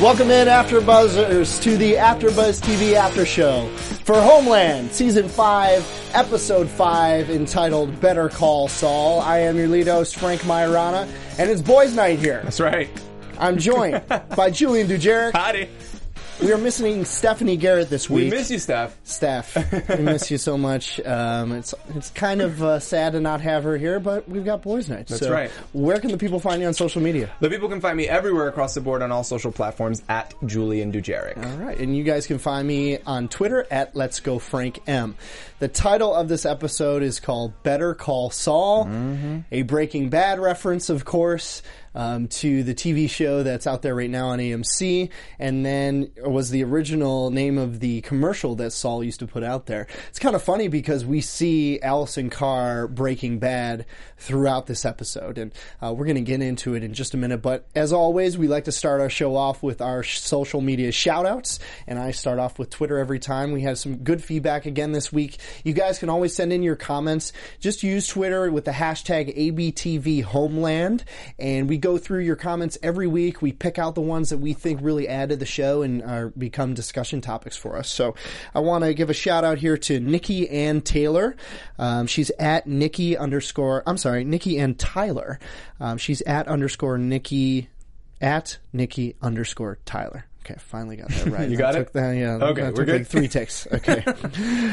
Welcome in, After Buzzers, to the After Buzz TV After Show for Homeland, Season 5, Episode 5, entitled Better Call Saul. I am your lead host, Frank Maiorana, and it's Boys Night here. That's right. I'm joined by Julian Dujarric. Howdy. We are missing Stephanie Garrett this week. We miss you, Steph. Steph, we miss you so much. Um, it's it's kind of uh, sad to not have her here, but we've got Boys Night. That's so right. Where can the people find you on social media? The people can find me everywhere across the board on all social platforms at Julian Dujarric. All right, and you guys can find me on Twitter at Let's Go Frank M. The title of this episode is called "Better Call Saul," a Breaking Bad reference, of course, um, to the TV show that's out there right now on AMC, and then was the original name of the commercial that Saul used to put out there. It's kind of funny because we see Allison Carr Breaking Bad throughout this episode, and uh, we're going to get into it in just a minute. But as always, we like to start our show off with our social media shout outs, and I start off with Twitter every time. We have some good feedback again this week. You guys can always send in your comments. Just use Twitter with the hashtag ABTV Homeland, and we go through your comments every week. We pick out the ones that we think really add to the show and are, become discussion topics for us. So I want to give a shout out here to Nikki Ann Taylor. Um, she's at Nikki underscore, I'm sorry, Nikki Ann Tyler. Um, she's at underscore Nikki, at Nikki underscore Tyler. Okay, finally got that right. You got it? took that- yeah. Okay, that we're good. like three takes. Okay.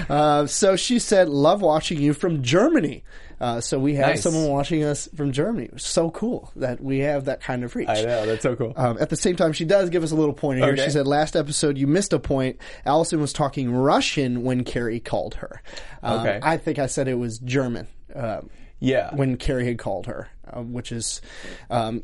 uh, so she said, "Love watching you from Germany." Uh, so we have Nice. someone watching us from Germany. So cool that we have that kind of reach. I know, that's so cool. Um, at the same time, she does give us a little point here. Okay. She said, "Last episode, you missed a point. Allison was talking Russian when Carrie called her. Um, Okay. I think I said it was German uh, yeah. when Carrie had called her, uh, which is." Um,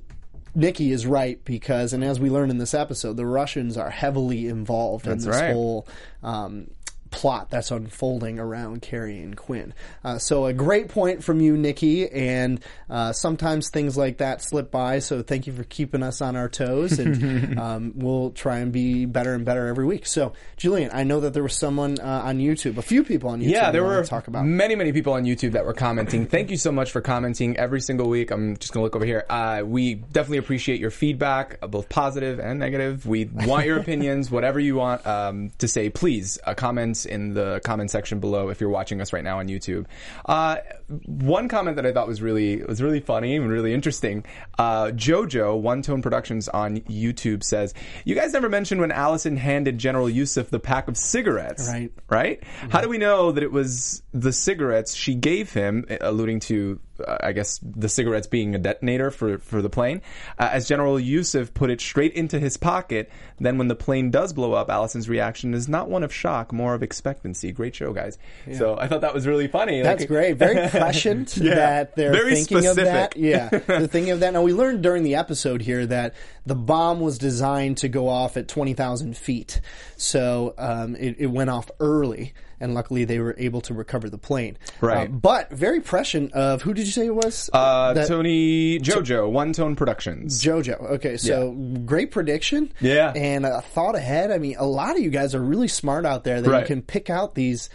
Nikki is right because, and as we learn in this episode, the Russians are heavily involved That's in this right. whole um, plot that's unfolding around Carrie and Quinn. Uh, so a great point from you, Nikki, and uh, sometimes things like that slip by. So thank you for keeping us on our toes, and um, we'll try and be better and better every week. So, Julian, I know that there was someone uh, on YouTube, a few people on YouTube. yeah, there were talk about. many, many people on YouTube that were commenting. Thank you so much for commenting every single week. I'm just going to look over here. Uh, we definitely appreciate your feedback, uh, both positive and negative. We want your opinions, whatever you want um, to say. Please uh, comment in the comment section below if you're watching us right now on YouTube. Uh, one comment that I thought was really was really funny and really interesting. Uh, Jojo One Tone Productions on YouTube says, "You guys never mentioned when Allison handed General Yusuf the pack of cigarettes, Right. right? How do we know that it was the cigarettes she gave him, alluding to, I guess, the cigarettes being a detonator for, for the plane? Uh, as General Yusuf put it straight into his pocket, then when the plane does blow up, Allison's reaction is not one of shock, more of expectancy. Great show, guys. So I thought that was really funny. That's Like- great. Very prescient Yeah. that they're Very thinking of specific. that. Yeah, they're thinking of that. Now we learned during the episode here that the bomb was designed to go off at twenty thousand feet, so um, it, it went off early, and luckily they were able to recover the plane. Right. Uh, but very prescient of who did you say it was? Uh, That- Tony Jojo, One Tone Productions. Jojo. Okay, so great prediction. Yeah. and a thought ahead. I mean, a lot of you guys are really smart out there that Right. you can pick out these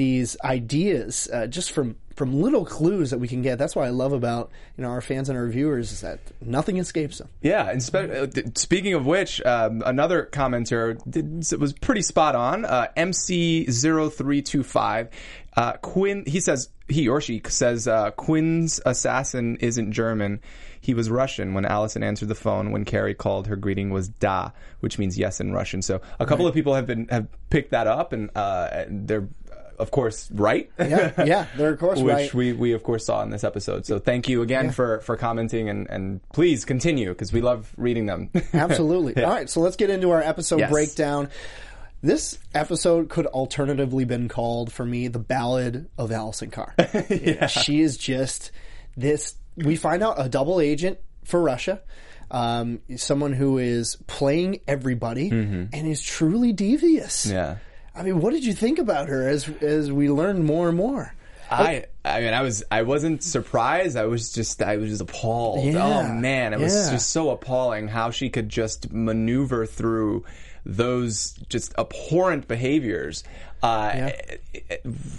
these ideas uh, just from from little clues that we can get. That's what I love about you know our fans and our viewers is that nothing escapes them. Yeah, and spe- uh, speaking of which, um, another commenter did, was pretty spot on. Uh, MC0325, uh, Quinn, he says, he or she says, uh, Quinn's assassin isn't German. He was Russian when Allison answered the phone when Carrie called. Her greeting was "da," which means yes in Russian. So a couple of people have been have picked that up, and uh, they're of course, right. Yeah, yeah, they're of course Which right. we, we of course saw in this episode. So thank you again Yeah. for, for commenting and, and please continue because we love reading them. Absolutely. All right, so let's get into our episode Yes. breakdown. This episode could alternatively been called for me the Ballad of Allison Carr. yeah. She is just this. We find out a double agent for Russia, um, someone who is playing everybody and is truly devious. Mm-hmm. yeah. I mean, what did you think about her as as we learned more and more? I I mean I was I wasn't surprised. I was just I was just appalled. Oh, yeah. Oh man, it was Yeah. just so appalling how she could just maneuver through those just abhorrent behaviors uh,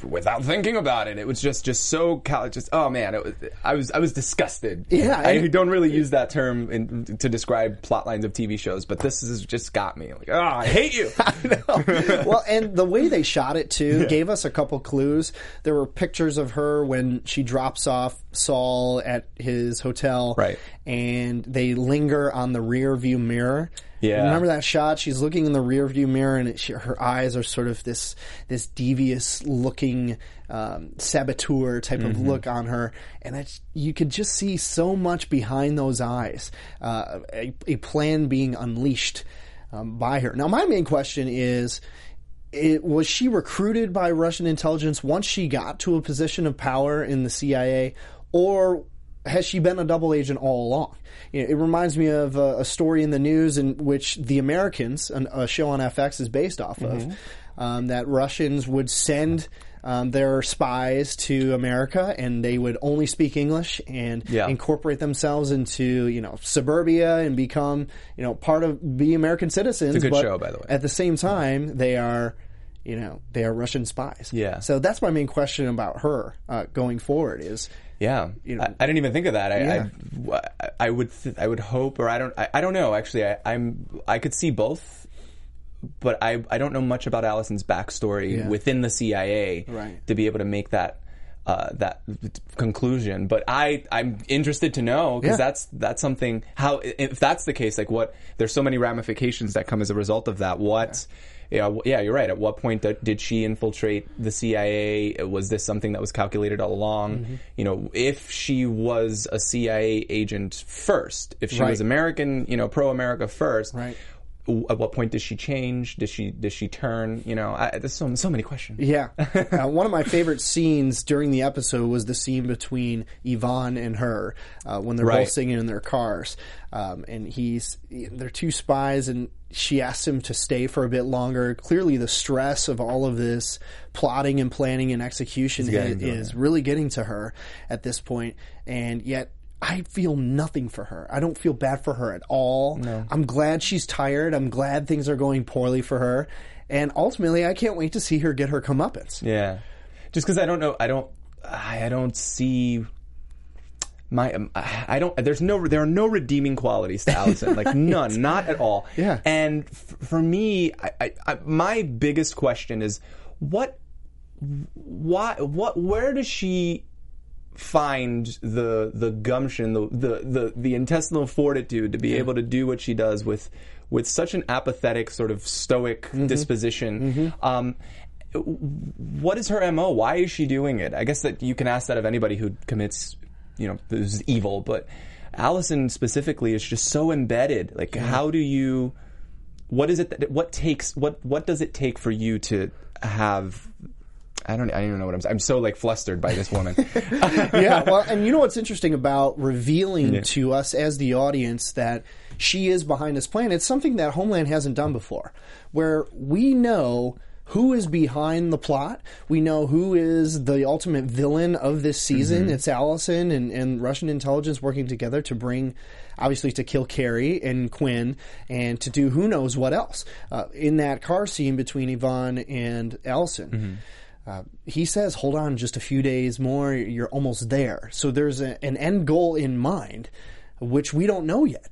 without thinking about it. It was just just so cal- just oh man, it was I was I was disgusted. Yeah, I don't really use that term in, to describe plot lines of TV shows, but this has just got me like oh I hate you. well, and the way they shot it too gave us a couple clues. There were pictures of her when she drops off Saul at his hotel, Right. And they linger on the rear view mirror. Yeah. remember that shot? She's looking in the rear view mirror, and it, she, her eyes are sort of this this devious looking um, saboteur type Mm-hmm. of look on her, and it's, you could just see so much behind those eyes. Uh, a, a plan being unleashed um, by her. Now, my main question is. It, was she recruited by Russian intelligence once she got to a position of power in the CIA, or has she been a double agent all along? You know, it reminds me of a, a story in the news in which The Americans, an, a show on FX, is based off Mm-hmm. of, um, that Russians would send um, their spies to America and they would only speak English and Yeah. incorporate themselves into you know suburbia and become you know part of be American citizens. It's a good but show, by the way. At the same time, they are you know they are Russian spies. Yeah. So that's my main question about her uh, going forward is Yeah, you know- I, I didn't even think of that. I, Yeah. I, I would, th- I would hope, or I don't, I, I don't know. Actually, I, I'm, I could see both, but I, I don't know much about Allison's backstory Yeah. within the CIA Right. to be able to make that. Uh, that conclusion, but I I'm interested to know because Yeah. that's that's something. How if that's the case, like what? There's so many ramifications that come as a result of that. What? Yeah, w- yeah, you're right. At what point did, did she infiltrate the CIA? Was this something that was calculated all along? Mm-hmm. You know, if she was a CIA agent first, if she Right. was American, you know, pro-America first, Right. At what point does she change? Does she does she turn? You know, I, there's so so many questions. Yeah. Uh, one of my favorite scenes during the episode was the scene between Ivan and her uh, when they're Right. both singing in their cars. Um, and he's, they're two spies and she asks him to stay for a bit longer. Clearly the stress of all of this plotting and planning and execution is, is really getting to her at this. And yet I feel nothing for her. I don't feel bad for her at all. I'm glad she's tired. I'm glad things are going poorly for her. And ultimately, I can't wait to see her get her comeuppance. Yeah, just because I don't know, I don't, I I don't see my, um, I don't. There's no, there are no redeeming qualities to Allison, like none, not at all. Yeah. And f- for me, I, I, I, my biggest question is, what, why, what, where does she? Find the the gumption the, the the the intestinal fortitude to be able to do what she does with with such an apathetic sort of stoic disposition. Um what is her mo why is she doing it? I guess that you can ask that of anybody who commits you know who's evil but allison specifically is just so embedded. Like how do you what is it that what takes what what does it take for you to have I don't. I don't even know what I'm. saying. I'm so like flustered by this woman. yeah, well, and you know what's interesting about revealing to us as the audience that she is behind this plan? It's something that Homeland hasn't done before, where we know who is behind the plot. We know who is the ultimate villain of this season. It's Allison and, and Russian intelligence working together to bring, obviously, to kill Carrie and Quinn and to do who knows what else uh, in that car scene between Ivan and Allison. Uh, he says, "Hold on, just a few days more. You're almost there." So there's a, an end goal in mind, which we don't know yet.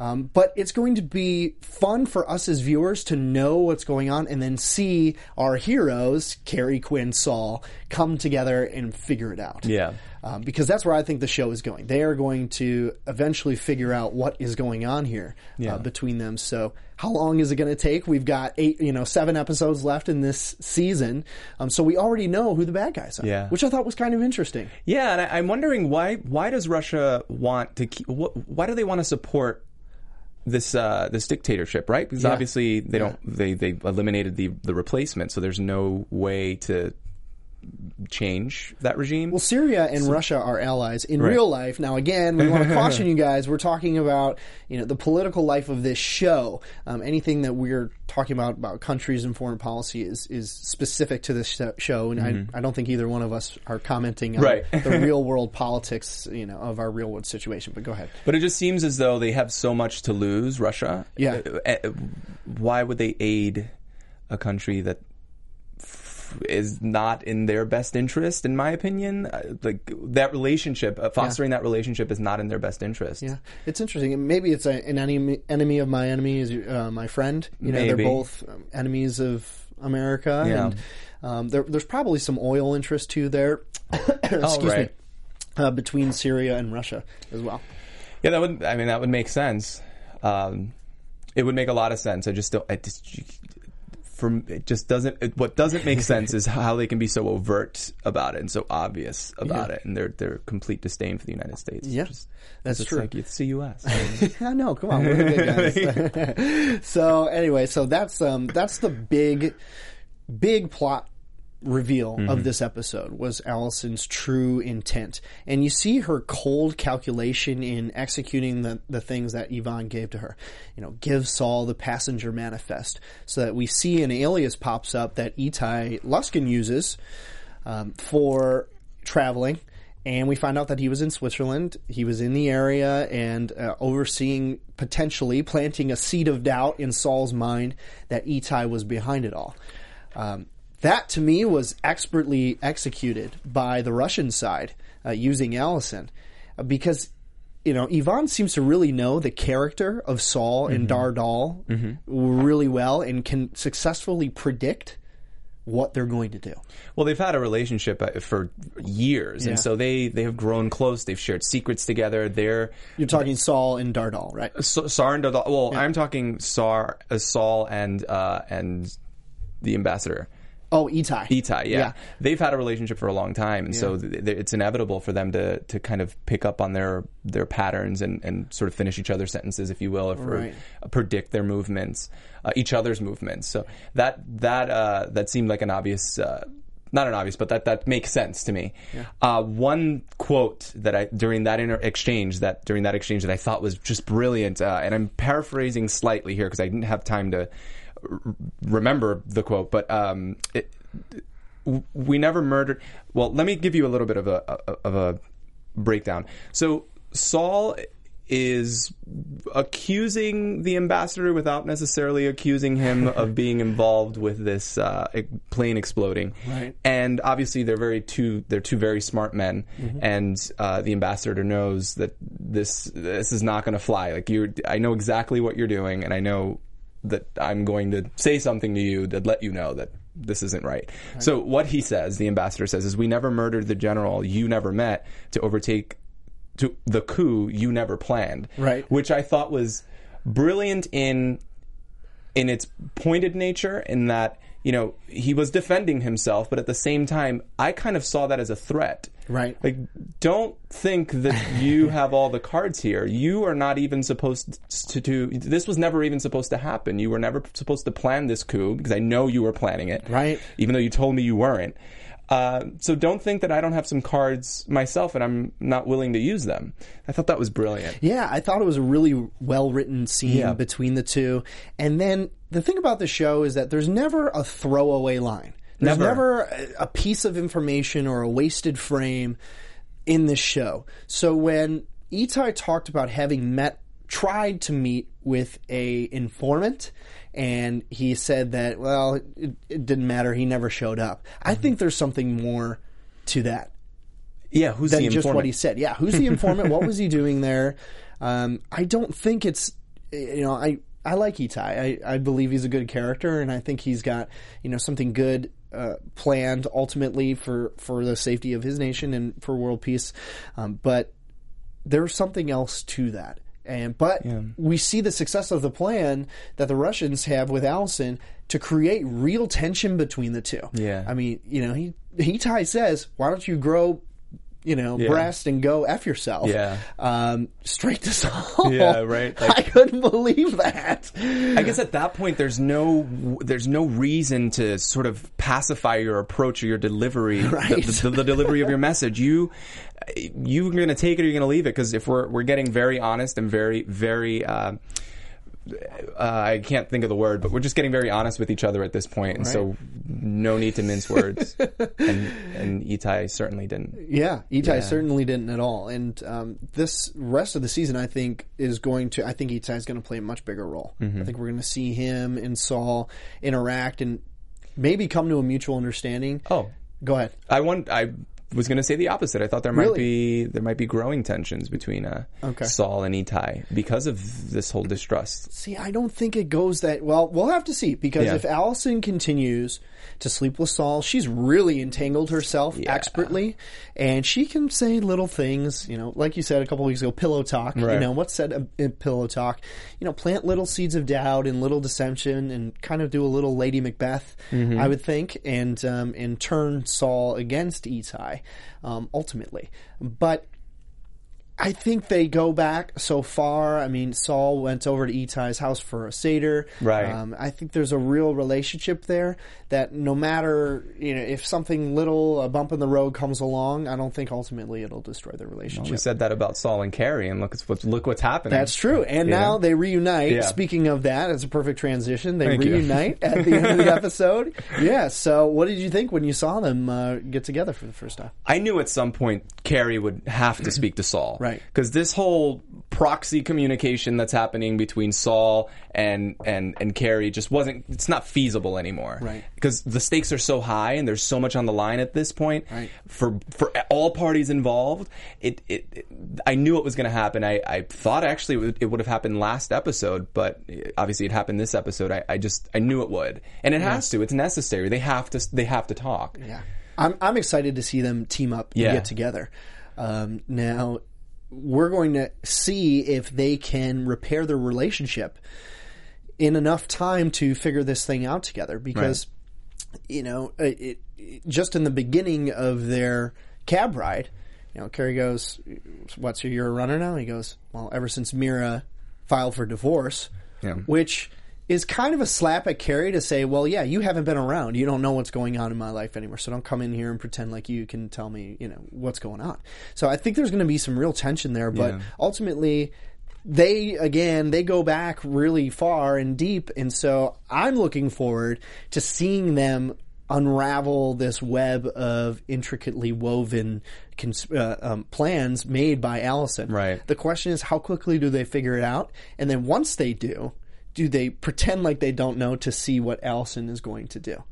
Um, but it's going to be fun for us as viewers to know what's going on and then see our heroes, Carrie, Quinn, Saul, come together and figure it out. Yeah. Um, because that's where I think the show is going. They are going to eventually figure out what is going on here uh, between them. So, how long is it going to take? We've got eight, you know, seven episodes left in this season, um, so we already know who the bad guys are. Yeah. which I thought was kind of interesting. Yeah, and I, I'm wondering why why does Russia want to keep, wh- why do they want to support this uh, this dictatorship, right? Because Yeah. obviously they don't they they eliminated the the replacement, so there's no way to change that regime. Well, Syria and Russia are allies in real life. Now, again, we want to caution you guys. We're talking about you know the political life of this show. Um, anything that we're talking about about countries and foreign policy is is specific to this show, and I, I don't think either one of us are commenting on Right. the real world politics, you know, of our real world situation. But go ahead. But it just seems as though they have so much to lose, Russia. Yeah. Uh, uh, Why would they aid a country that is not in their best interest, in my opinion? Uh, Like that relationship, uh, fostering that relationship is not in their best interest. Yeah, it's interesting. Maybe it's a, an enemy enemy of my enemy is uh, my friend. You know, Maybe. they're both um, enemies of America, Yeah. and um, there, there's probably some oil interest too there. Excuse Oh, right. me. Uh, between Syria and Russia as well. Yeah, that would. I mean, that would make sense. Um, it would make a lot of sense. I just don't. I just, from it just doesn't. It, what doesn't make sense is how they can be so overt about it and so obvious about Yeah. it, and their their complete disdain for the United States. Yeah, Just- that's true. Like it's the U.S. I know. Come on, we're good guys. so anyway, so that's um that's the big, big plot reveal Mm-hmm. of this episode was Allison's true intent, and you see her cold calculation in executing the the things that Ivan gave to her. You know, give Saul the passenger manifest, so that we see an alias pops up that Etai Luskin uses um, for traveling. And we find out that he was in Switzerland. He was in the area and uh, overseeing, potentially planting a seed of doubt in Saul's mind that Etai was behind it all. Um, that to me was expertly executed by the Russian side uh, using Allison uh, because you know Ivan seems to really know the character of Saul and Dar Adal really well and can successfully predict what they're going to do. well, they've had a relationship uh, for years, Yeah. and so they they have grown close. They've shared secrets together. They're You're talking Saul and Dar Adal, right? So, Sar and Dodal. Well, I'm talking Sar, uh, Saul, and uh, and the ambassador. Oh, Etai. Etai, yeah. Yeah. they've had a relationship for a long time, and so th- th- it's inevitable for them to to kind of pick up on their their patterns and, and sort of finish each other's sentences, if you will, or Right. uh, predict their movements, uh, each other's movements. So that that uh, that seemed like an obvious. Uh, not an obvious, but that, that makes sense to me. Uh, one quote that I during that inter- exchange that during that exchange that I thought was just brilliant, uh, and I'm paraphrasing slightly here because I didn't have time to remember the quote, but um, it, we never murdered. Well, let me give you a little bit of a of a breakdown. So Saul is accusing the ambassador without necessarily accusing him of being involved with this uh, plane exploding. Right. And obviously, they're very two. They're two very smart men, and uh, the ambassador knows that this this is not going to fly. Like you, I know exactly what you're doing, and I know that I'm going to say something to you that let you know that this isn't right. So what he says, the ambassador says, is we never murdered the general you never met to overtake to the coup you never planned. Right. Which I thought was brilliant in in its pointed nature in that you know he was defending himself but at the same time i kind of saw that as a threat Right. like don't think that you have all the cards here you are not even supposed to do this was never even supposed to happen you were never supposed to plan this coup because i know you were planning it Right. even though you told me you weren't uh, so don't think that I don't have some cards myself and I'm not willing to use them. I thought that was brilliant. Yeah, I thought it was a really well written scene Yeah. between the two. And then the thing about the show is that there's never a throwaway line. There's Never. never a, piece of information or a wasted frame in this show. So when Etai talked about having met, tried to meet with a informant, and he said that, well, it, it didn't matter. He never showed up. I think there's something more to that Yeah, who's than the just what he said. Yeah, who's the informant? what was he doing there? Um, I don't think it's you know I I like Etai. I, I believe he's a good character, and I think he's got you know something good uh, planned ultimately for for the safety of his nation and for world peace. Um, but there's something else to that. And but we see the success of the plan that the Russians have with Allison to create real tension between the two. Yeah. I mean, you know, he he Ty says, "Why don't you grow, you know, Yeah. breast and go f yourself?" Yeah. um, straight to Saul. Yeah, right. Like- I couldn't believe that. I guess at that point, there's no there's no reason to sort of pacify your approach or your delivery, Right. the, the, the delivery of your message. You you're going to take it or you're going to leave it because if we're we're getting very honest and very very. Uh, uh, I can't think of the word, but we're just getting very honest with each other at this point, and so no need to mince words. and and Etai certainly didn't. Yeah, Etai certainly didn't at all. And um, this rest of the season, I think, is going to. I think Etai is going to play a much bigger role. Mm-hmm. I think we're going to see him and Saul interact and maybe come to a mutual understanding. Oh, Go ahead. I want. I was going to say the opposite. I thought there might Really? be there might be growing tensions between uh, Okay. Saul and Etai because of this whole distrust. See, I don't think it goes that well. We'll have to see because Yeah. if Allison continues to sleep with Saul, she's really entangled herself Yeah. expertly, and she can say little things. You know, like you said a couple weeks ago, pillow talk. You know, what's said in- in pillow talk? You know, plant little seeds of doubt and little dissension, and kind of do a little Lady Macbeth, Mm-hmm. I would think, and um, and turn Saul against Etai um, ultimately, but. I think they go back so far. I mean, Saul went over to Etai's house for a seder. Right. Um, I think there's a real relationship there that no matter you know if something little a bump in the road comes along, I don't think ultimately it'll destroy the relationship. We said that about Saul and Carrie, and look, it's what look what's happening. That's true. And Yeah. now they reunite. Yeah. Speaking of that, it's a perfect transition. They Thank reunite at the end of the episode. Yeah. So, what did you think when you saw them uh, get together for the first time? I knew at some point Carrie would have to speak to Saul. Right. Because this whole proxy communication that's happening between Saul and, and, and Carrie just wasn't, it's not feasible anymore. Right. Because the stakes are so high and there's so much on the line at this point. Right. For, for all parties involved, it, it, it- I knew it was going to happen. I, I thought actually it would, it would have happened last episode, but obviously it happened this episode. I, I just, I knew it would. And it has to. It's necessary. They have to, they have to talk. Yeah. I'm I'm excited to see them team up and Yeah. get together. Um, now we're going to see if they can repair their relationship in enough time to figure this thing out together. Because you know it, it, just in the beginning of their cab ride you know Carrie goes what's your you're a runner now? He goes well ever since Mira filed for divorce Yeah. which is kind of a slap at Carrie to say, well, yeah, you haven't been around. You don't know what's going on in my life anymore. So don't come in here and pretend like you can tell me, you know, what's going on. So I think there's going to be some real tension there, but Yeah. ultimately they again they go back really far and deep and so i'm looking forward to seeing them unravel this web of intricately woven cons- uh, um, plans made by allison Right. the question is how quickly do they figure it out and then once they do do they pretend like they don't know to see what allison is going to do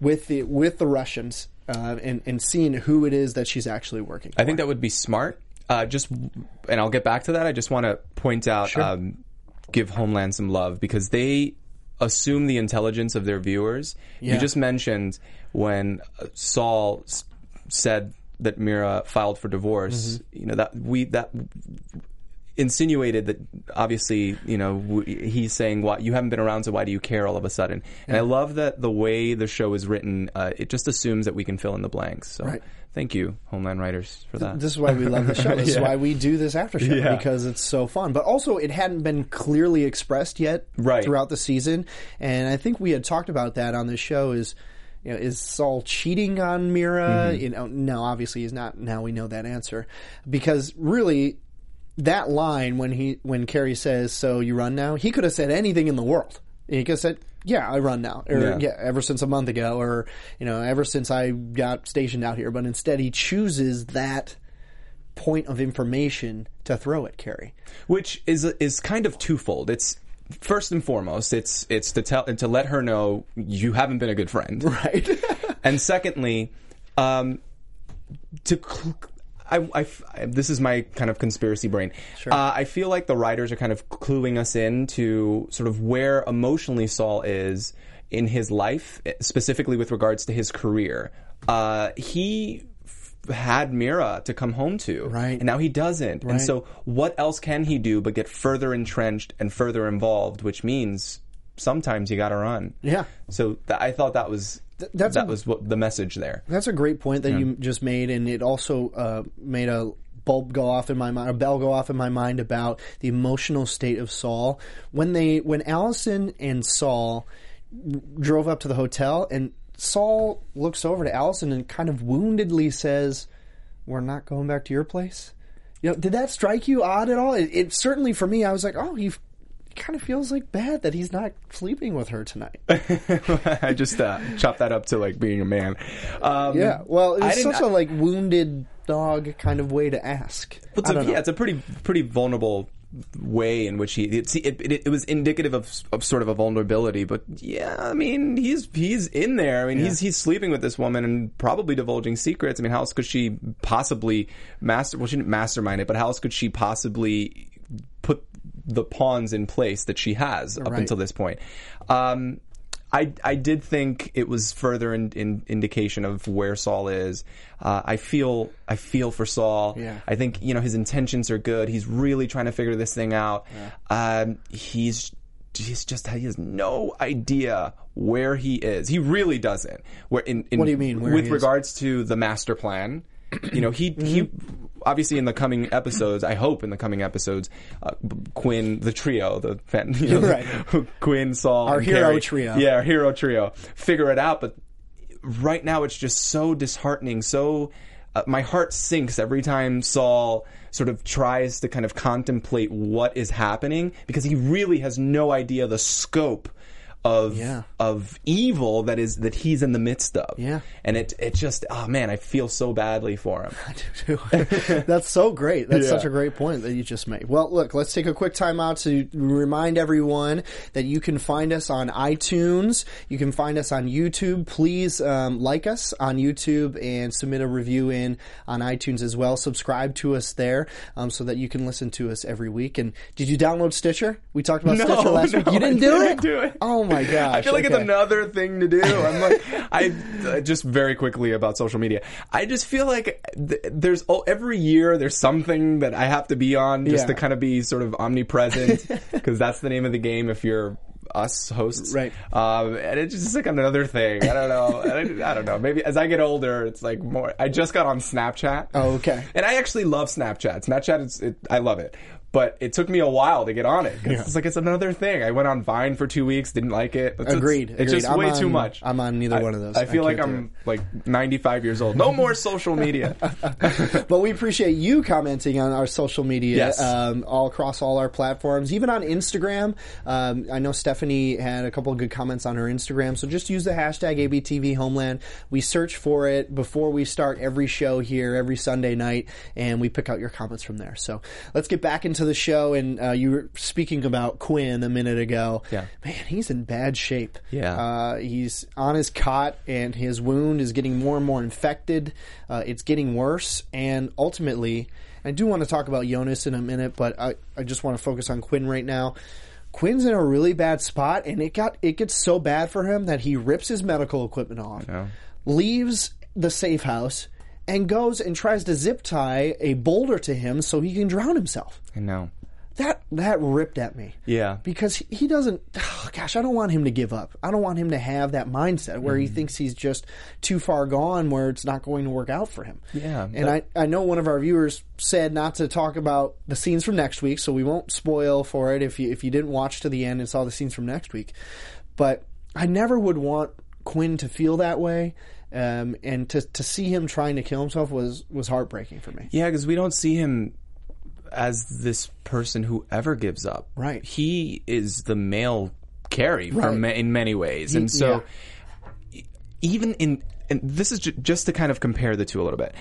with the with the russians uh, and and seeing who it is that she's actually working I think that would be smart. Uh, just, and I'll get back to that. I just want to point out, um, give Homeland some love because they assume the intelligence of their viewers. Yeah. You just mentioned when uh, Saul said that Mira filed for divorce. You know that we that insinuated that obviously you know w- he's saying why you haven't been around so why do you care all of a sudden and i love that the way the show is written uh, it just assumes that we can fill in the blanks so Right. thank you homeland writers for that This is why we love the show. This is why we do this after show Yeah. because it's so fun. But also, it hadn't been clearly expressed yet Right. throughout the season, and I think we had talked about that on the show. Is you know, is Saul cheating on Mira? Mm-hmm. You know, no, obviously he's not. Now we know that answer because really. That line when he when Carrie says, "So you run now," he could have said anything in the world. He could have said, "Yeah, I run now," or Yeah. "Yeah, ever since a month ago," or you know, ever since I got stationed out here. But instead, he chooses that point of information to throw at Carrie. which is is kind of twofold. It's first and foremost, it's it's to tell and to let her know you haven't been a good friend, Right. and secondly, um, to. Cl- I, I I- this is my kind of conspiracy brain. Sure. Uh, I feel like the writers are kind of cluing us in to sort of where emotionally Saul is in his life, specifically with regards to his career. Uh, he had Mira to come home to, Right. And now he doesn't. Right. And so, what else can he do but get further entrenched and further involved? Which means sometimes you got to run. Yeah. So th- I thought that was that's that a- was what the message there. That's a great point that you just made, and it also uh, made a bulb go off in my mind, a bell go off in my mind about the emotional state of Saul when they when Allison and Saul drove up to the hotel, and Saul looks over to Allison and kind of woundedly says, "We're not going back to your place." You know, did that strike you odd at all? It, it certainly for me, I was like, "Oh, he." Kind of feels like bad that he's not sleeping with her tonight. I just uh, chopped that up to like being a man. Um, Yeah, well, it's such a like wounded dog kind of way to ask. It's a, yeah, it's a pretty pretty vulnerable way in which he it, it, it, it was indicative of, of sort of a vulnerability but yeah i mean he's he's in there i mean he's he's sleeping with this woman and probably divulging secrets i mean how else could she possibly master well she didn't mastermind it but how else could she possibly put the pawns in place that she has up Right. until this point um I, I did think it was further in, in indication of where Saul is. Uh, I feel I feel for Saul. Yeah. I think you know his intentions are good. He's really trying to figure this thing out. Um, he's he's just he has no idea where he is. He really doesn't. Where in, in What do you mean, with he is? regards to the master plan? You know, he he Mm-hmm. Obviously in the coming episodes. I hope in the coming episodes, uh, Quinn, the trio, the fan, you know, Right. Quinn, Saul, Our and hero Carrie. trio. Yeah, our hero trio. Figure it out, but right now it's just so disheartening. So uh, my heart sinks every time Saul sort of tries to kind of contemplate what is happening because he really has no idea the scope of Yeah. of evil that is that he's in the midst of. Yeah. And it it just oh man, I feel so badly for him. I do too. That's so great. That's Yeah. such a great point that you just made. Well, look, let's take a quick time out to remind everyone that you can find us on iTunes. You can find us on YouTube. Please um, like us on YouTube and submit a review in on iTunes as well. Subscribe to us there um, so that you can listen to us every week. And did you download Stitcher? We talked about Stitcher last week. You didn't I do didn't it? do it. Oh my gosh. I feel like it's another thing to do. I'm like, I uh, just very quickly about social media. I just feel like th- there's oh, every year there's something that I have to be on just Yeah. to kind of be sort of omnipresent because that's the name of the game if you're us hosts, Right. Um, and it's just like another thing. I don't know. I, I don't know. Maybe as I get older, it's like more. I just got on Snapchat. Oh, okay. And I actually love Snapchat. Snapchat is, it, I love it. But it took me a while to get on it. 'cause It's like, it's another thing. I went on Vine for two weeks, didn't like it. It's, Agreed, It's, it's agreed. just I'm way on- too much. I'm on neither I- one of those. I I feel like I'm like 95 years old. No more social media. but we appreciate you commenting on our social media Yes. um, all across all our platforms, even on Instagram. Um, I know Stephanie had a couple of good comments on her Instagram, so just use the hashtag ABTV Homeland. We search for it before we start every show here every Sunday night, and we pick out your comments from there. So let's get back into the show. And uh, you were speaking about Quinn a minute ago. Yeah. man, he's in bad shape. Yeah. Uh, he's on his cot, and his wound is getting more and more infected. Uh, it's getting worse, and ultimately, I do want to talk about Jonas in a minute, but I, I just want to focus on Quinn right now. Quinn's in a really bad spot, and it got it gets so bad for him that he rips his medical equipment off, leaves the safe house, and goes and tries to zip tie a boulder to him so he can drown himself. I know. That that ripped at me Yeah. because he- he doesn't oh, gosh i don't want him to give up i don't want him to have that mindset where he mm-hmm. thinks he's just too far gone where it's not going to work out for him Yeah, and I, I know one of our viewers said not to talk about the scenes from next week so we won't spoil for it if you if you didn't watch to the end and saw the scenes from next week but i never would want quinn to feel that way um, and to, to see him trying to kill himself was was heartbreaking for me Yeah, because we don't see him as this person who ever gives up. Right. He is the male Carrie for Right. ma- in many ways, and so e- even in and this is ju- just to kind of compare the two a little bit.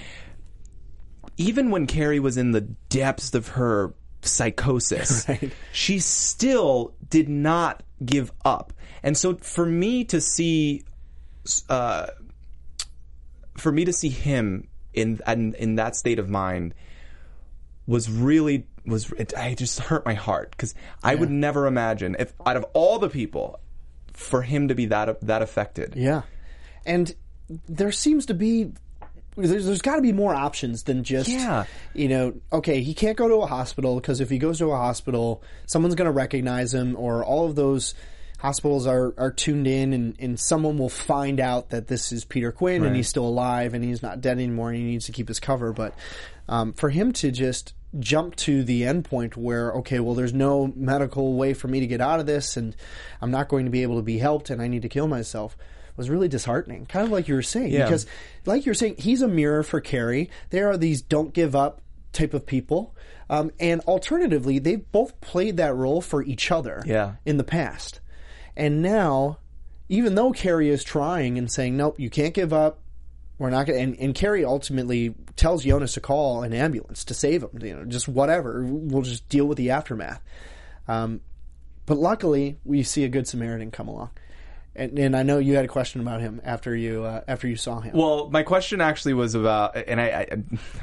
Even when Carrie was in the depths of her psychosis, Right. she still did not give up. And so for me to see uh, for me to see him in in, in that state of mind was really was it, I just hurt my heart because I would never imagine if out of all the people for him to be that that affected. Yeah, and there seems to be there's, there's got to be more options than just Yeah. you know okay he can't go to a hospital because if he goes to a hospital someone's going to recognize him or all of those hospitals are, are tuned in and, and someone will find out that this is Peter Quinn and he's still alive and he's not dead anymore and he needs to keep his cover but um, for him to just jump to the end point where okay well there's no medical way for me to get out of this and I'm not going to be able to be helped and I need to kill myself was really disheartening. Kind of like you were saying, Yeah. because like you're saying, he's a mirror for Carrie. There are these don't give up type of people. Um, and alternatively, they've both played that role for each other Yeah. in the past. And now, even though Carrie is trying and saying, nope, you can't give up. We're not going and, and Carrie ultimately tells Jonas to call an ambulance to save him, you know, just whatever. We'll just deal with the aftermath. Um, but luckily, we see a good Samaritan come along. And, and I know you had a question about him after you uh, after you saw him. Well, my question actually was about, and I, I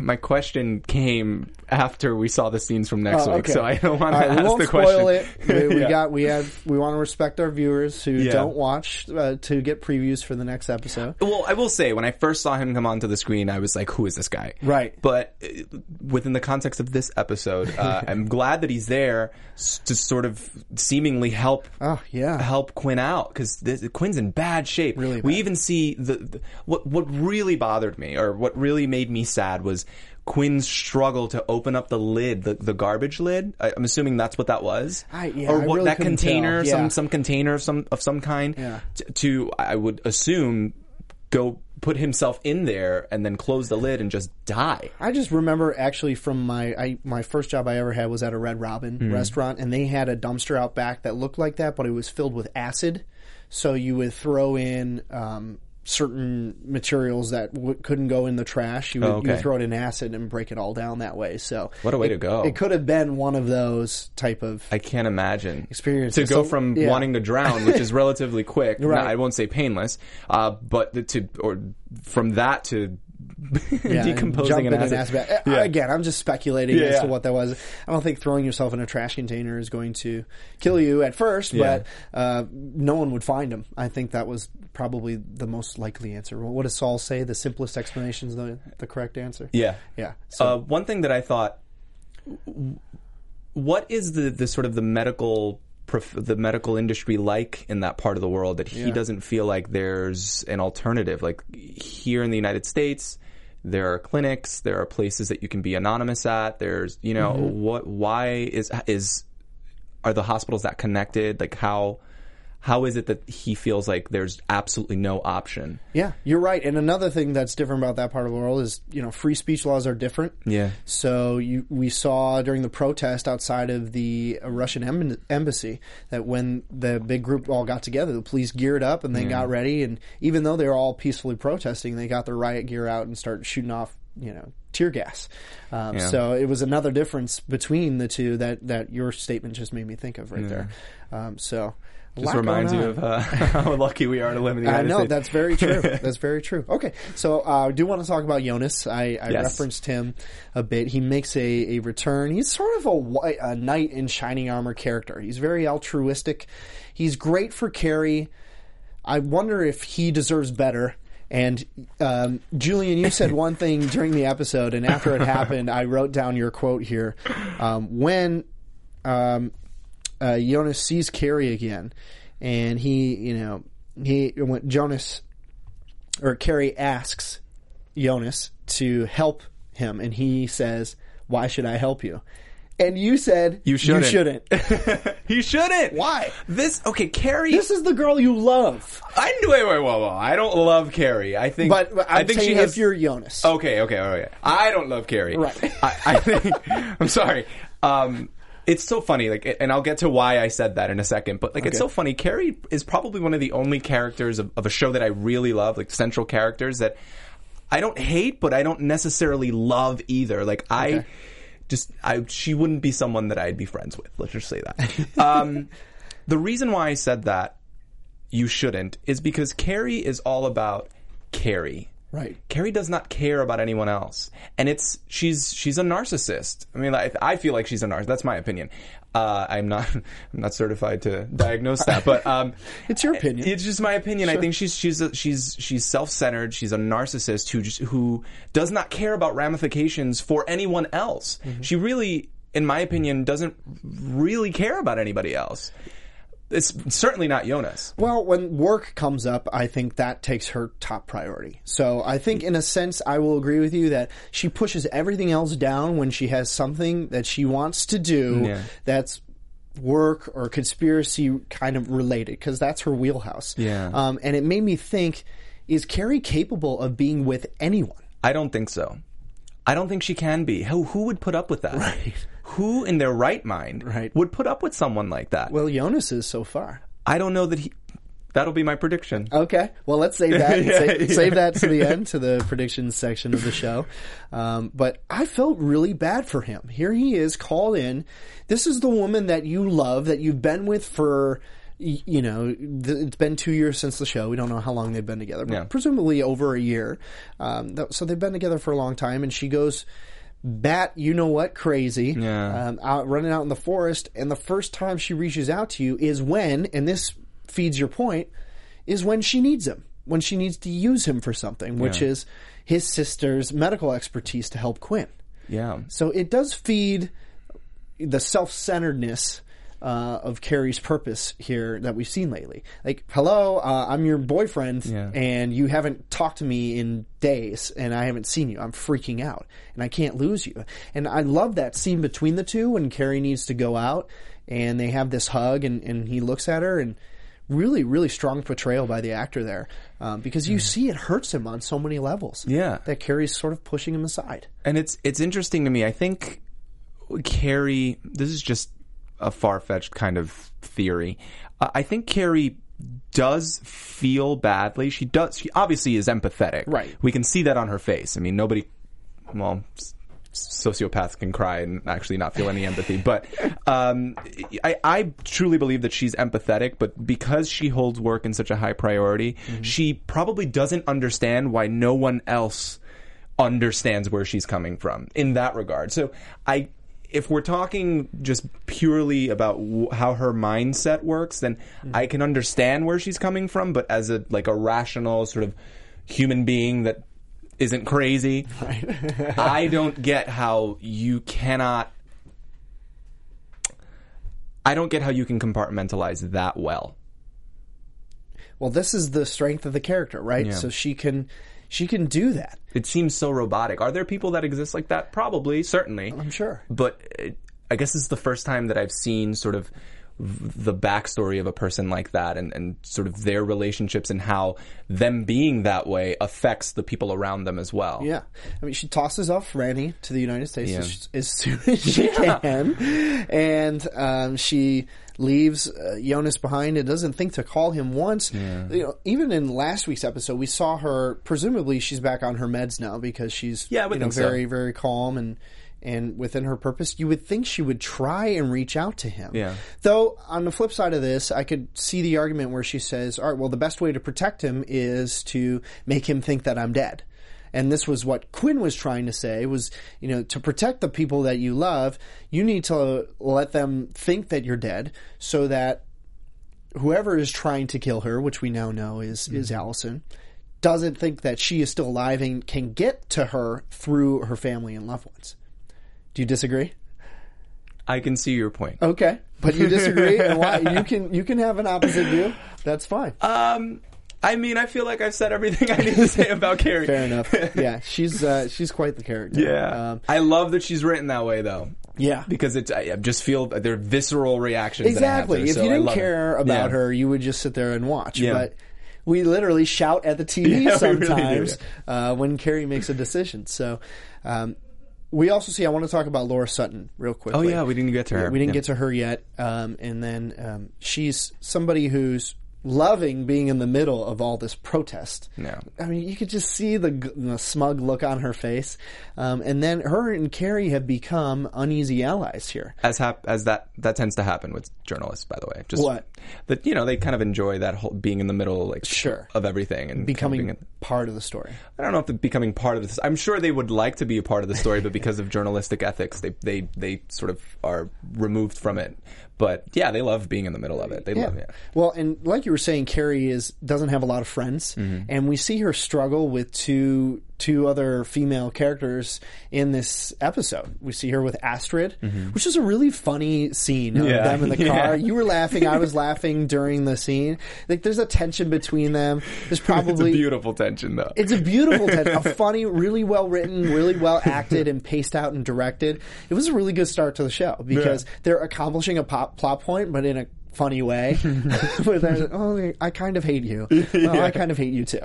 my question came after we saw the scenes from next Oh, week, so I don't want to right, ask we won't the spoil question. it. We, we Yeah. got we have we want to respect our viewers who Yeah. don't watch uh, to get previews for the next episode. Well, I will say when I first saw him come onto the screen, I was like, "Who is this guy?" Right. But uh, within the context of this episode, uh, I'm glad that he's there to sort of seemingly help. Oh yeah, Help Quinn out because Quinn's in bad shape. Really we even see the, the what what really bothered me, or what really made me sad, was Quinn's struggle to open up the lid, the, the garbage lid. I, I'm assuming that's what that was, I- yeah, or what really that container. Yeah. some some container of some of some kind. Yeah. t- to I would assume go put himself in there and then close the lid and just die. I just remember actually from my I, my first job I ever had was at a Red Robin Mm-hmm. restaurant, and they had a dumpster out back that looked like that, but it was filled with acid. So you would throw in um, certain materials that w- couldn't go in the trash. You would, Oh, you would throw it in acid and break it all down that way. So What a way it- to go. It could have been one of those type of. I can't imagine Experience. to go So, from yeah. wanting to drown, which is relatively quick. Right. I won't say painless, uh, but the- to or from that to yeah, decomposing an acid. bag. Uh, Yeah. Again, I'm just speculating Yeah, as to what that was. I don't think throwing yourself in a trash container is going to kill you at first, but uh, no one would find him. I think that was probably the most likely answer. What does Saul say? The simplest explanation is the, the correct answer. Yeah. Yeah. So Uh, one thing that I thought, what is the, the sort of the medical the medical industry like in that part of the world that he Yeah. doesn't feel like there's an alternative? Like here in the United States, there are clinics, there are places that you can be anonymous at. There's you know Mm-hmm. what? Why is is are the hospitals that connected? Like how how is it that he feels like there's absolutely no option? yeah, you're right. And another thing that's different about that part of the world is you know free speech laws are different. Yeah. So you, we saw during the protest outside of the Russian em- embassy that when the big group all got together, the police geared up and they got ready, and even though they were all peacefully protesting, they got their riot gear out and started shooting off, you know, tear gas. Um, Yeah. So it was another difference between the two that that your statement just made me think of right there. Um, so. Just reminds you of uh, how lucky we are to live in the United I know States. that's very true. That's very true. Okay, so uh, I do want to talk about Jonas. I, I Yes. referenced him a bit. He makes a, a return. He's sort of a, a knight in shining armor character. He's very altruistic. He's great for Carrie. I wonder if he deserves better. And um, Julian, you said one thing during the episode, and after it happened, I wrote down your quote here. Um, when um, uh, Jonas sees Carrie again, and he, you know, he when Jonas or Carrie asks Jonas to help him, and he says, "Why should I help you?" And you said, You shouldn't. You shouldn't. he shouldn't. Why? This okay, Carrie. this is the girl you love. I wait, wait, whoa, whoa. I don't love Carrie. I think, But, but I think she has. if you're Jonas. okay, okay, okay. I don't love Carrie. Right. I, I think. I'm sorry. Um, it's so funny, like, and I'll get to why I said that in a second. But like, it's so funny. Carrie is probably one of the only characters of, of a show that I really love, like central characters that I don't hate, but I don't necessarily love either. Like, I Okay. Just, I she wouldn't be someone that I'd be friends with. Let's just say that. um, the reason why I said that you shouldn't is because Carrie is all about Carrie. Right. Carrie does not care about anyone else, and it's she's she's a narcissist. I mean, I, I feel like she's a narcissist. That's my opinion. Uh, I'm not I'm not certified to diagnose that, but um, It's your opinion. It's just my opinion. I think she's she's a, she's she's self centered. She's a narcissist who just who does not care about ramifications for anyone else. Mm-hmm. She really, in my opinion, doesn't really care about anybody else. It's certainly not Jonas. Well, when work comes up, I think that takes her top priority. So I think, in a sense, I will agree with you that she pushes everything else down when she has something that she wants to do Yeah. that's work or conspiracy kind of related, because that's her wheelhouse. Yeah. Um, and it made me think: Is Carrie capable of being with anyone? I don't think so. I don't think she can be. Who who would put up with that? Right. Who in their right mind Right. would put up with someone like that? Well, Jonas is so far. I don't know that he. That'll be my prediction. Okay. Well, let's save that. Yeah, save, yeah. save that to the end, to the predictions section of the show. Um, but I felt really bad for him. Here he is called in. This is the woman that you love, that you've been with for, you know, th- it's been two years since the show. We don't know how long they've been together, but Yeah. presumably over a year. Um, th- so they've been together for a long time, and she goes. Bat, you know what, crazy, Yeah. um, out running out in the forest, and the first time she reaches out to you is when, and this feeds your point, is when she needs him, when she needs to use him for something, which Yeah. is his sister's medical expertise to help Quinn. Yeah. So it does feed the self centeredness uh, of Carrie's purpose here that we've seen lately. Like, hello, uh, I'm your boyfriend, Yeah. and you haven't talked to me in days, and I haven't seen you. I'm freaking out, and I can't lose you. And I love that scene between the two when Carrie needs to go out, and they have this hug, and, and he looks at her, and really, really strong portrayal by the actor there, um, because you see it hurts him on so many levels. Yeah. that Carrie's sort of pushing him aside. And it's it's interesting to me. I think Carrie. This is just a far fetched kind of theory. Uh, I think Carrie does feel badly. She does. She obviously is empathetic. Right. We can see that on her face. I mean, nobody. Well. Sociopaths can cry and actually not feel any empathy, but um, I, I truly believe that she's empathetic. But because she holds work in such a high priority, she probably doesn't understand why no one else understands where she's coming from in that regard. So I if we're talking just purely about w- how her mindset works, then I can understand where she's coming from, but as a like a rational sort of human being that isn't crazy, I don't get how you cannot I don't get how you can compartmentalize that well. Well, this is the strength of the character, right? Yeah. So she can she can do that. It seems so robotic. Are there people that exist like that? Probably, certainly. I'm sure. but uh, I guess this is the first time that I've seen sort of the backstory of a person like that and, and sort of their relationships and how them being that way affects the people around them as well. Yeah, I mean, she tosses off Franny to the United States Yeah. as, as soon as she can, and um, she leaves uh, Jonas behind and doesn't think to call him once. You know, even in last week's episode, we saw her. Presumably, she's back on her meds now because she's Yeah, you know, think so. very very calm and. And within her purpose, you would think she would try and reach out to him. Yeah. Though, on the flip side of this, I could see the argument where she says, all right, well, the best way to protect him is to make him think that I'm dead. And this was what Quinn was trying to say was, you know, to protect the people that you love, you need to let them think that you're dead so that whoever is trying to kill her, which we now know is, hmm. is Allison, doesn't think that she is still alive and can get to her through her family and loved ones. Do you disagree? I can see your point. Okay, but you disagree, and why? You can you can have an opposite view. That's fine. Um, I mean, I feel like I've said everything I need to say about Carrie. Fair enough. Yeah, she's uh, she's quite the character. Yeah, um, I love that she's written that way, though. yeah. Because it's, I just feel they're visceral reactions. that I have Exactly. her, If so you didn't love it. care about Yeah. her, you would just sit there and watch. Yeah. But we literally shout at the TV Yeah, we really sometimes uh, when Carrie makes a decision. So. Um, we also see. I want to talk about Laura Sutton real quick. Oh yeah, we didn't get to her. We didn't Yeah. get to her yet. Um, and then um, she's somebody who's loving being in the middle of all this protest. Yeah. I mean, you could just see the, the smug look on her face. Um, and then her and Carrie have become uneasy allies here. as hap- as that that tends to happen with journalists, by the way. Just What? that you know they kind of enjoy that whole being in the middle, like Sure. of everything and kind of Becoming being in- part of the story. I don't know if the becoming part of this. I'm sure they would like to be a part of the story, but because of journalistic ethics, they they they sort of are removed from it. But yeah, they love being in the middle of it. They love it. Well, and like you were saying, Carrie is doesn't have a lot of friends, Mm-hmm. and we see her struggle with two two other female characters in this episode. We see her with Astrid, which is a really funny scene of Mm-hmm. Yeah. them in the Yeah. car. You were laughing, I was laughing during the scene. Like there's a tension between them. There's It's a probably beautiful tension, though. it's a beautiful, tension, a funny, really well written, really well acted and paced out and directed. It was a really good start to the show because they're accomplishing a pop, plot point, but in a funny way. Where oh, I kind of hate you. Well, I kind of hate you too.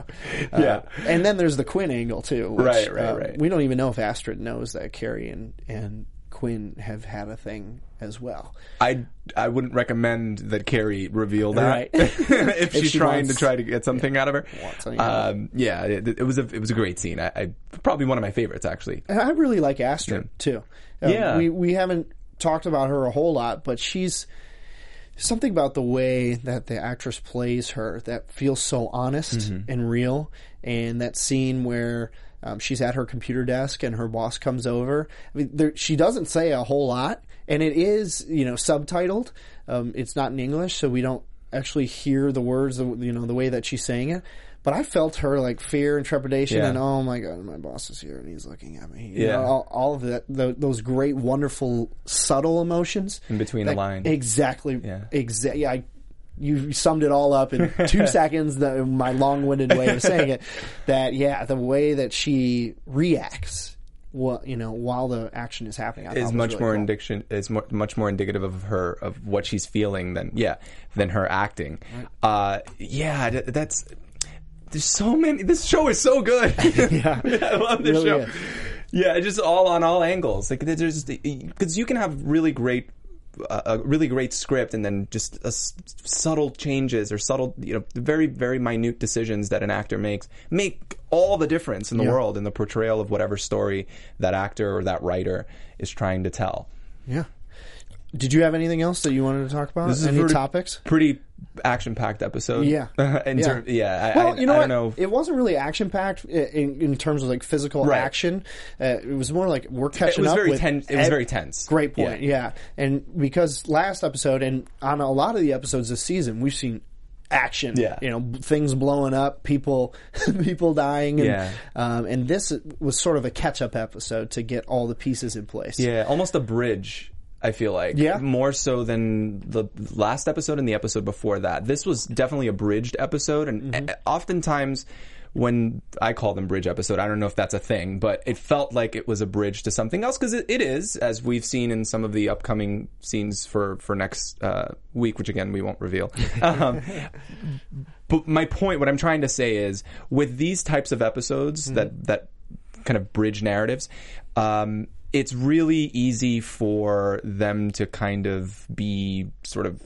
Uh, Yeah. and then there's the Quinn angle too. Which, Right, right, uh, right. We don't even know if Astrid knows that Carrie and and Quinn have had a thing as well. I I wouldn't recommend that Carrie reveal that Right. if she's she trying wants- to try to get something out of her. wants out of Um, yeah, it, it was a it was a great scene. I, I probably one of my favorites actually. I really like Astrid too. Um, Yeah. we we haven't talked about her a whole lot, but she's something about the way that the actress plays her that feels so honest Mm-hmm. and real. And that scene where um, she's at her computer desk and her boss comes over. I mean, there, she doesn't say a whole lot, and it is you know subtitled. Um, it's not in English, so we don't actually hear the words, you know, the way that she's saying it. But I felt her like fear and trepidation, Yeah. and oh my god, my boss is here and he's looking at me. You Yeah. know, all, all of that, tho- those great, wonderful, subtle emotions In between the lines. Exactly. Yeah. Exactly. Yeah, I, you summed it all up in two seconds. The, my long-winded way of saying it. That yeah, the way that she reacts, well, you know, while the action is happening, I is much really more cool. indication is mo- much more indicative of her of what she's feeling than yeah than her acting. Uh, yeah, th- that's there's so many. This show is so good. yeah, I love this Really show. is. Yeah, just all on all angles. Like there's because you can have really great. Uh, a really great script and then just a s- subtle changes or subtle you know very very minute decisions that an actor makes make all the difference in the Yeah. world in the portrayal of whatever story that actor or that writer is trying to tell Yeah. Did you have anything else that you wanted to talk about? This is Any topics? pretty action packed episode. Yeah. in Yeah. term- yeah. I, Well, I, you know I what? don't know. It wasn't really action packed in, in terms of like physical Right. action. Uh, it was more like we're catching up very with ten- it was ev- very tense. Great point. Yeah. Yeah. and because last episode and on a lot of the episodes this season, we've seen action. Yeah. you know, things blowing up, people, people dying. And, Yeah. um, and this was sort of a catch up episode to get all the pieces in place. yeah, almost a bridge. I feel like Yeah. more so than the last episode and the episode before that. This was definitely a bridged episode, and Mm-hmm. oftentimes when I call them bridge episode, I don't know if that's a thing, but it felt like it was a bridge to something else because it, it is, as we've seen in some of the upcoming scenes for for next uh, week, which again we won't reveal. Um, but my point, what I'm trying to say is, with these types of episodes that that kind of bridge narratives, um, it's really easy for them to kind of be sort of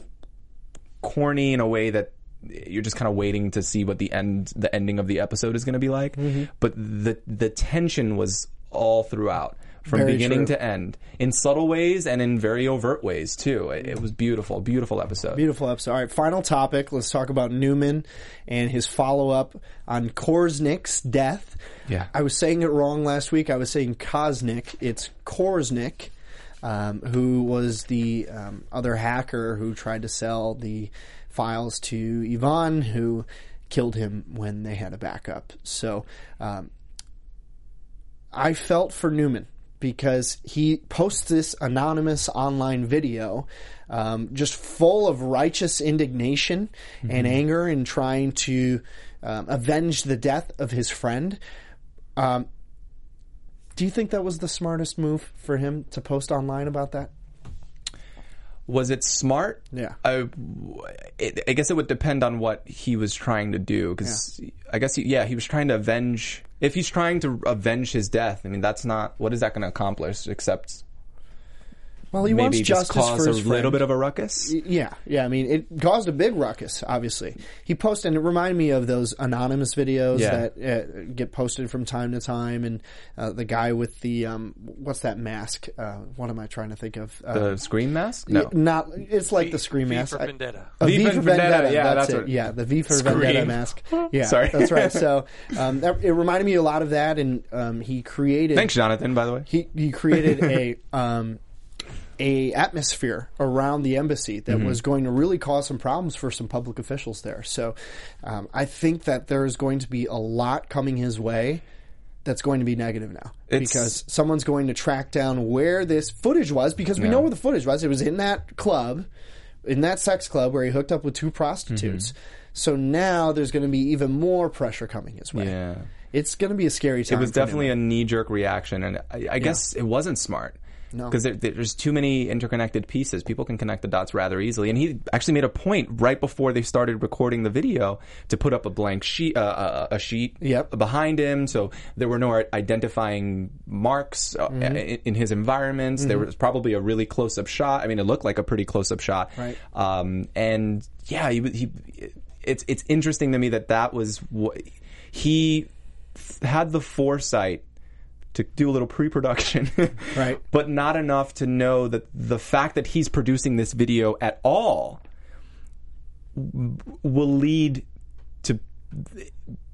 corny in a way that you're just kind of waiting to see what the end the ending of the episode is going to be like. Mm-hmm. But the the tension was all throughout. From Very beginning true. to end, in subtle ways and in very overt ways too. It, it was beautiful, beautiful episode. Beautiful episode. All right, final topic. Let's talk about Numan and his follow up on Korsnick's death. Yeah. I was saying it wrong last week. I was saying Kosnick. It's Korsnick, um, who was the um, other hacker who tried to sell the files to Ivan, who killed him when they had a backup. So um, I felt for Numan because he posts this anonymous online video um, just full of righteous indignation and anger and trying to um, avenge the death of his friend. Um, do you think that was the smartest move for him to post online about that? Was it smart? Yeah. I, it, I guess it would depend on what he was trying to do. Because I guess, he, yeah, he was trying to avenge. If he's trying to avenge his death, I mean, that's not. What is that going to accomplish except Well, he maybe wants just justice cause for a his little friend. bit of a ruckus. Yeah, yeah. I mean, it caused a big ruckus. Obviously, he posted, and it reminded me of those anonymous videos Yeah. that uh, get posted from time to time, and uh, the guy with the um, what's that mask? Uh, what am I trying to think of? Uh, The scream mask? No. not. It's like the scream V mask. for I- Vendetta. A V V for for Vendetta, Vendetta. yeah, that's, that's it. what- Yeah, the V for Scream. Vendetta mask. Yeah, Sorry. that's right. So um, that, it reminded me a lot of that, and um, he created. Thanks, Jonathan. By the way. He he created a um, a atmosphere around the embassy that Mm-hmm. was going to really cause some problems for some public officials there. So um, I think that there is going to be a lot coming his way. That's going to be negative now It's- because someone's going to track down where this footage was because we Yeah. know where the footage was. It was in that club, in that sex club where he hooked up with two prostitutes. Mm-hmm. So now there's going to be even more pressure coming his way. Yeah. It's going to be a scary time. It was definitely a knee jerk reaction, and I, I guess it wasn't smart. No. Because there, there's too many interconnected pieces. People can connect the dots rather easily. And he actually made a point right before they started recording the video to put up a blank sheet, uh, uh, a sheet Yep. behind him, so there were no identifying marks uh, Mm-hmm. in, in his environments. There was probably a really close up shot. I mean, it looked like a pretty close up shot. Right. Um, and yeah, he, he, it's it's interesting to me that that was what he had the foresight to do a little pre-production, Right. But not enough to know that the fact that he's producing this video at all will lead to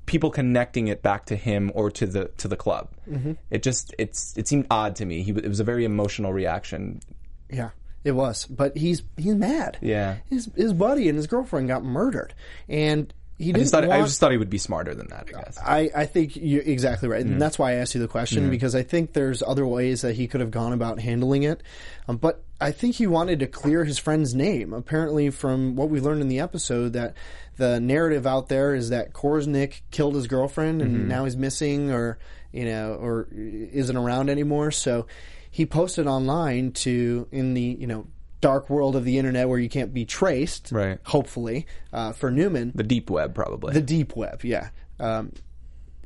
people connecting it back to him or to the to the club. Mm-hmm. It just it's it seemed odd to me. He it was a very emotional reaction. Yeah, it was. But he's he's mad. Yeah. his his buddy and his girlfriend got murdered, and he I didn't just thought want. I just thought he would be smarter than that. I guess. I, I think you're exactly right. And that's why I asked you the question because I think there's other ways that he could have gone about handling it. Um, but I think he wanted to clear his friend's name. Apparently, from what we learned in the episode, that the narrative out there is that Korsnick killed his girlfriend and Mm-hmm. now he's missing or, you know, or isn't around anymore. So he posted online to, in the, you know, dark world of the internet where you can't be traced, Right. hopefully, uh, for Numan The deep web, probably. the deep web, yeah. Um,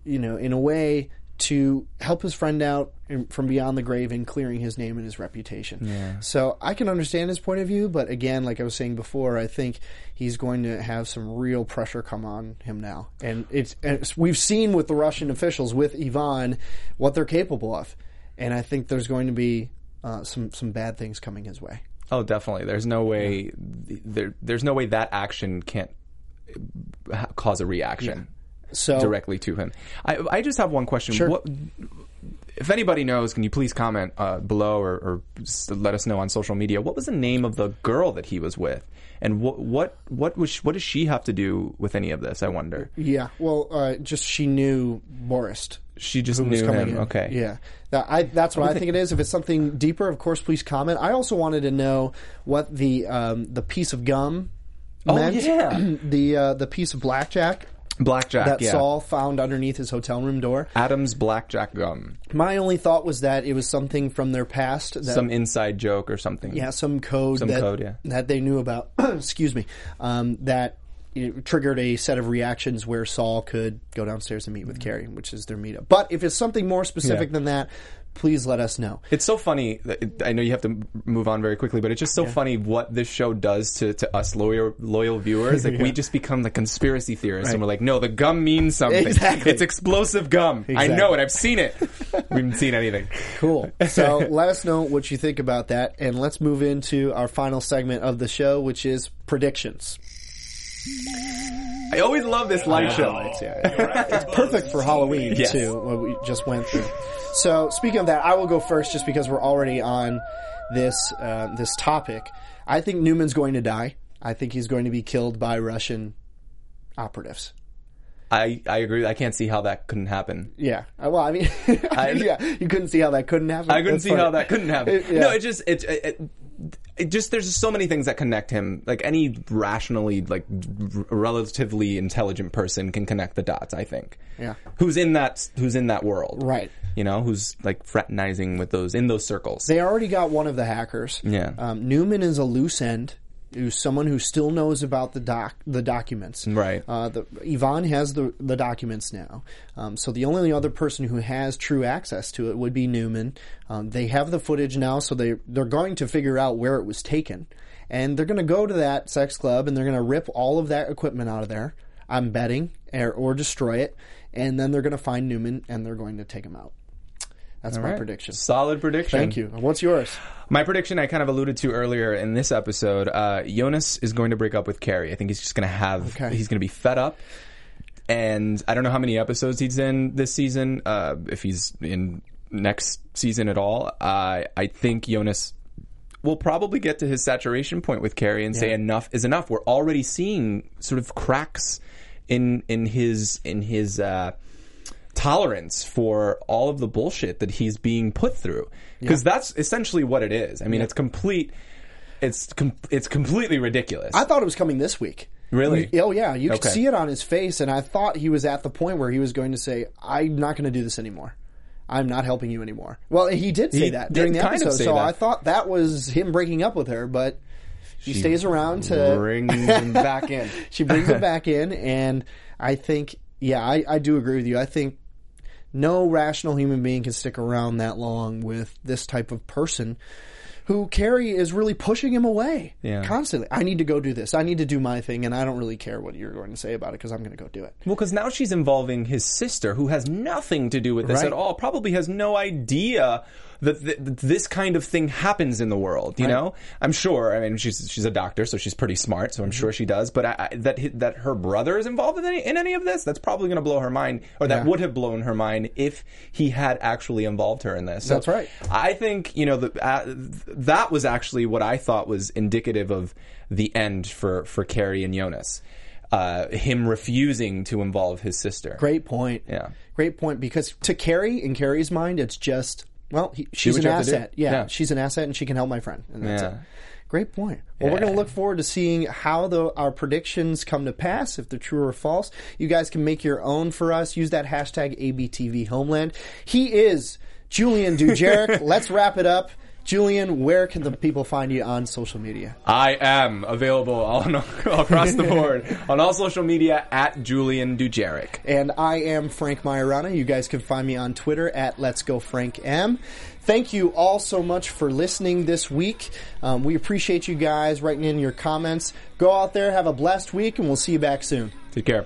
you know, in a way to help his friend out in, from beyond the grave and clearing his name and his reputation. Yeah. So I can understand his point of view, but again, like I was saying before, I think he's going to have some real pressure come on him now, and it's, and it's we've seen with the Russian officials with Ivan what they're capable of, and I think there's going to be uh, some some bad things coming his way. Oh, definitely. There's no way there. There's no way that action can't cause a reaction So directly to him. I, I just have one question. Sure. What, if anybody knows, can you please comment uh, below or, or let us know on social media? What was the name of the girl that he was with, and what what what was what does she have to do with any of this? I wonder. yeah, well, uh, just she knew Boris. She just knew coming him. in. Okay. Yeah. That, I, that's what I think it is. If it's something deeper, of course, please comment. I also wanted to know what the um, the piece of gum Oh, meant. yeah. the uh, the piece of blackjack Blackjack. that yeah. Saul found underneath his hotel room door. Adam's blackjack gum. My only thought was that it was something from their past. That, Some inside joke or something. yeah, some code Some that, code, yeah. that they knew about. excuse me. Um, that you know, triggered a set of reactions where Saul could go downstairs and meet with Carrie, which is their meetup. But if it's something more specific Yeah. than that, please let us know. It's so funny. I know you have to move on very quickly, but it's just so funny what this show does to, to us loyal loyal viewers. Like we just become the conspiracy theorists, and we're like, no, the gum means something. Exactly. It's explosive gum. I know it. I've seen it. we haven't seen anything. Cool. So let us know what you think about that, and let's move into our final segment of the show, which is predictions. I always love this light show. It's perfect for Halloween Yes. too. What we just went through. So speaking of that, I will go first, just because we're already on this uh, this topic. I think Numan's going to die. I think he's going to be killed by Russian operatives. I, I agree. I can't see how that couldn't happen. Yeah. Uh, Well, I mean, yeah, you couldn't see how that couldn't happen. I couldn't That's see funny. how that couldn't happen. It- yeah. No, it just it, it, it it just there's just so many things that connect him. Like any rationally like r- relatively intelligent person can connect the dots. I think. Yeah. Who's in that Who's in that world? Right. You know, who's like fraternizing with those in those circles. They already got one of the hackers. Yeah. Um, Numan is a loose end who's someone who still knows about the doc the documents. Right. Uh, the, Ivan has the the documents now, um, so the only other person who has true access to it would be Numan. Um, they have the footage now, so they they're going to figure out where it was taken, and they're going to go to that sex club and they're going to rip all of that equipment out of there. I'm betting, or, or destroy it, and then they're going to find Numan and they're going to take him out. That's my Right. prediction. Solid prediction. Thank you. What's yours? My prediction, I kind of alluded to earlier in this episode. Uh, Jonas is going to break up with Carrie. I think he's just going to have. Okay. He's going to be fed up. And I don't know how many episodes he's in this season. Uh, if he's in next season at all, uh, I think Jonas will probably get to his saturation point with Carrie and say enough is enough. We're already seeing sort of cracks in in his in his. Uh, tolerance for all of the bullshit that he's being put through because that's essentially what it is. I mean, it's complete. It's com- it's completely ridiculous. I thought it was coming this week. Really? Oh yeah, you could Okay. see it on his face, and I thought he was at the point where he was going to say, "I'm not going to do this anymore. I'm not helping you anymore." Well, he did say He that during the episode, so that. I thought that was him breaking up with her, but he stays around to Bring him back in. she brings him back in, and I think, yeah, I, I do agree with you. I think no rational human being can stick around that long with this type of person who Carrie is really pushing him away Yeah. constantly. I need to go do this. I need to do my thing, and I don't really care what you're going to say about it because I'm going to go do it. Well, because now she's involving his sister, who has nothing to do with this Right. at all. Probably has no idea that, th- this kind of thing happens in the world. You know, I'm sure. I mean, she's she's a doctor, so she's pretty smart. So I'm Mm-hmm. sure she does. But I, I, that that her brother is involved in any, in any of this, that's probably going to blow her mind, or that Yeah. would have blown her mind if he had actually involved her in this. So That's right. I think you know the, uh, that was actually what I thought was indicative of the end for for Carrie and Jonas. Uh, him refusing to involve his sister. Great point. Yeah. Great point because to Carrie, in Carrie's mind, it's just, well, he, she's an you have to do. asset. Yeah, Yeah. she's an asset and she can help my friend. And that's Yeah. it. Great point. Well, we're going to look forward to seeing how the, our predictions come to pass, if they're true or false. You guys can make your own for us. Use that hashtag ABTV Homeland. He is Julian Dujarric. Let's wrap it up. Julian, where can the people find you on social media? I am available on, across the board on all social media at Julian Dujarric. And I am Frank Maiorana. You guys can find me on Twitter at Let's Go Frank M. Thank you all so much for listening this week. Um, we appreciate you guys writing in your comments. Go out there, have a blessed week, and we'll see you back soon. Take care.